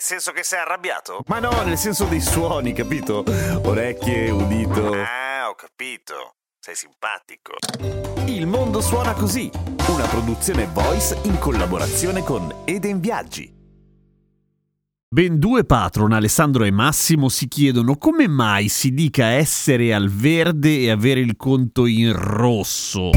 Nel senso che sei arrabbiato? Ma no, nel senso dei suoni, capito? Orecchie, udito. Ah, ho capito. Sei simpatico. Il mondo suona così, una produzione voice in collaborazione con Eden Viaggi. Ben due patron, Alessandro e Massimo, si chiedono come mai si dica essere al verde e avere il conto in rosso.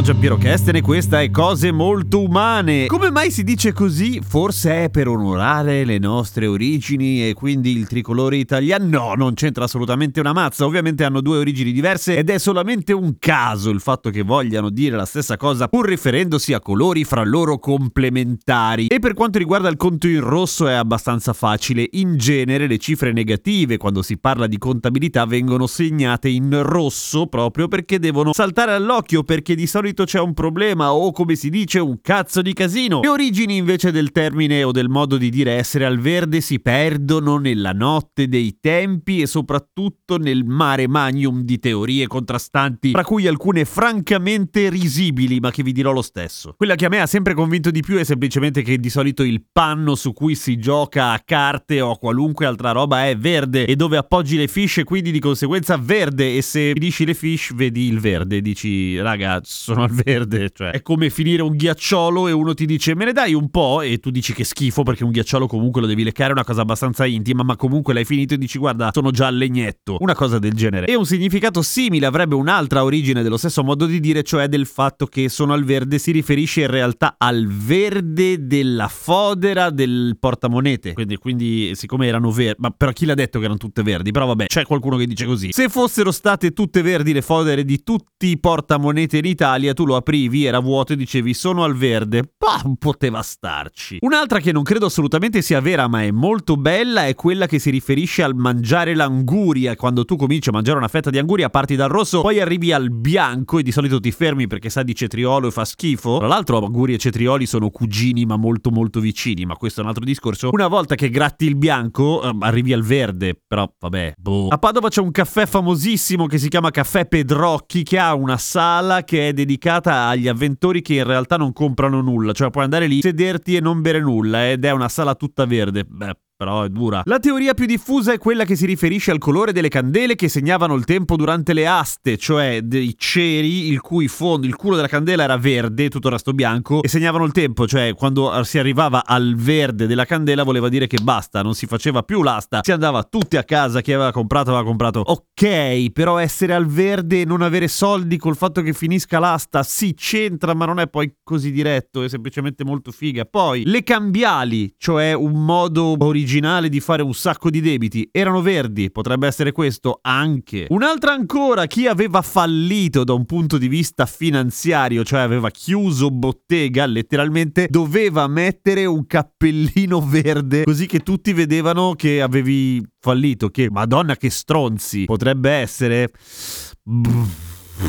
Sono Giampiero Kesten e questa è Cose Molto Umane. Come mai si dice così? Forse è per onorare le nostre origini e quindi il tricolore italiano? No, non c'entra assolutamente una mazza. Ovviamente hanno due origini diverse ed è solamente un caso il fatto che vogliano dire la stessa cosa pur riferendosi a colori fra loro complementari. E per quanto riguarda il conto in rosso è abbastanza facile. In genere le cifre negative quando si parla di contabilità vengono segnate in rosso proprio perché devono saltare all'occhio perché di solito c'è un problema o come si dice un cazzo di casino. Le origini invece del termine o del modo di dire essere al verde si perdono nella notte dei tempi e soprattutto nel mare magnum di teorie contrastanti, tra cui alcune francamente risibili, ma che vi dirò lo stesso. Quella che a me ha sempre convinto di più è semplicemente che di solito il panno su cui si gioca a carte o a qualunque altra roba è verde e dove appoggi le fish quindi di conseguenza verde e se finisci le fish vedi il verde, dici raga sono al verde, cioè è come finire un ghiacciolo e uno ti dice me ne dai un po' e tu dici che schifo perché un ghiacciolo comunque lo devi leccare, è una cosa abbastanza intima, ma comunque l'hai finito e dici guarda sono già al legnetto, una cosa del genere. E un significato simile avrebbe un'altra origine dello stesso modo di dire, cioè del fatto che sono al verde si riferisce in realtà al verde della fodera del portamonete. Quindi, quindi siccome erano verdi, ma però chi l'ha detto che erano tutte verdi? Però vabbè, c'è qualcuno che dice così. Se fossero state tutte verdi le fodere di tutti i portamonete in Italia, tu lo aprivi, era vuoto e dicevi sono al verde. Bah, poteva starci. Un'altra che non credo assolutamente sia vera, ma è molto bella, è quella che si riferisce al mangiare l'anguria. Quando tu cominci a mangiare una fetta di anguria, parti dal rosso, poi arrivi al bianco e di solito ti fermi perché sa di cetriolo e fa schifo. Tra l'altro, anguria e cetrioli sono cugini, ma molto molto vicini. Ma questo è un altro discorso. Una volta che gratti il bianco, eh, arrivi al verde. Però, vabbè, boh. A Padova c'è un caffè famosissimo che si chiama Caffè Pedrocchi, che ha una sala che è dedicata agli avventori che in realtà non comprano nulla, cioè puoi andare lì, sederti e non bere nulla ed è una sala tutta verde. Beh, però è dura. La teoria più diffusa è quella che si riferisce al colore delle candele che segnavano il tempo durante le aste, cioè dei ceri il cui fondo, il culo della candela era verde, tutto il resto bianco, e segnavano il tempo, cioè quando si arrivava al verde della candela voleva dire che basta, non si faceva più l'asta, si andava tutti a casa, chi aveva comprato aveva comprato. Ok, però essere al verde e non avere soldi col fatto che finisca l'asta, sì, c'entra, ma non è poi così diretto, è semplicemente molto figa. Poi, le cambiali, cioè un modo originale originale di fare un sacco di debiti. Erano verdi, potrebbe essere questo anche. Un'altra ancora, chi aveva fallito da un punto di vista finanziario, cioè aveva chiuso bottega, letteralmente doveva mettere un cappellino verde, così che tutti vedevano che avevi fallito, che madonna che stronzi, potrebbe essere...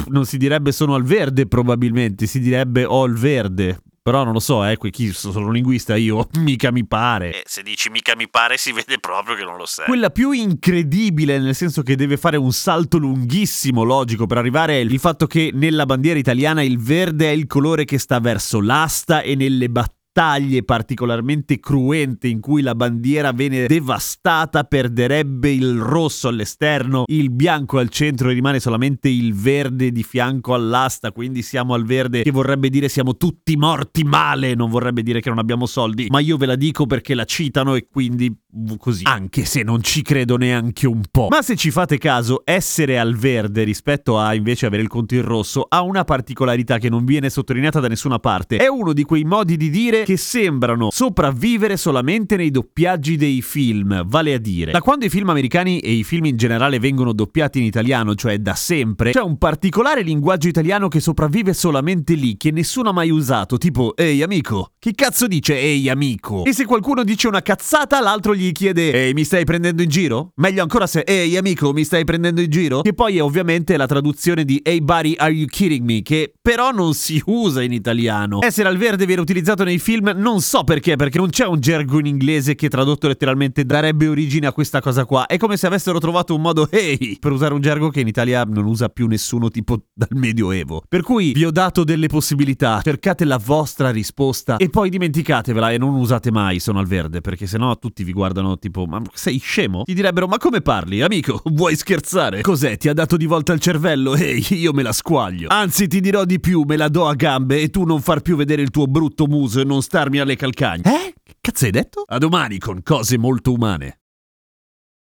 Non si direbbe sono al verde probabilmente, si direbbe ho il verde. Però non lo so, eh, chi sono linguista io, mica mi pare. Eh, se dici mica mi pare si vede proprio che non lo sei. Quella più incredibile, nel senso che deve fare un salto lunghissimo, logico, per arrivare al fatto che nella bandiera italiana il verde è il colore che sta verso l'asta e nelle battaglie battaglie particolarmente cruente in cui la bandiera viene devastata, perderebbe il rosso all'esterno, il bianco al centro e rimane solamente il verde di fianco all'asta, quindi siamo al verde che vorrebbe dire siamo tutti morti male, non vorrebbe dire che non abbiamo soldi, ma io ve la dico perché la citano e quindi così, anche se non ci credo neanche un po'. Ma se ci fate caso, essere al verde rispetto a invece avere il conto in rosso ha una particolarità che non viene sottolineata da nessuna parte. È uno di quei modi di dire che sembrano sopravvivere solamente nei doppiaggi dei film, vale a dire, da quando i film americani e i film in generale vengono doppiati in italiano, cioè da sempre, c'è un particolare linguaggio italiano che sopravvive solamente lì, che nessuno ha mai usato, tipo ehi amico, che cazzo dice ehi amico? E se qualcuno dice una cazzata, l'altro gli chiede ehi mi stai prendendo in giro? Meglio ancora se ehi amico mi stai prendendo in giro? Che poi è ovviamente la traduzione di Hey buddy are you kidding me? Che però non si usa in italiano. Essere al verde viene utilizzato nei film non so perché, perché non c'è un gergo in inglese che tradotto letteralmente darebbe origine a questa cosa qua. È come se avessero trovato un modo hey per usare un gergo che in Italia non usa più nessuno tipo dal Medioevo. Per cui vi ho dato delle possibilità, cercate la vostra risposta e poi dimenticatevela e non usate mai sono al verde, perché sennò tutti vi guardano tipo ma sei scemo? Ti direbbero ma come parli? Amico, vuoi scherzare? Cos'è? Ti ha dato di volta il cervello? Ehi, io me la squaglio. Anzi, ti dirò di più, me la do a gambe e tu non far più vedere il tuo brutto muso e non starmi alle calcagna. Eh? Cazzo hai detto? A domani con cose molto umane.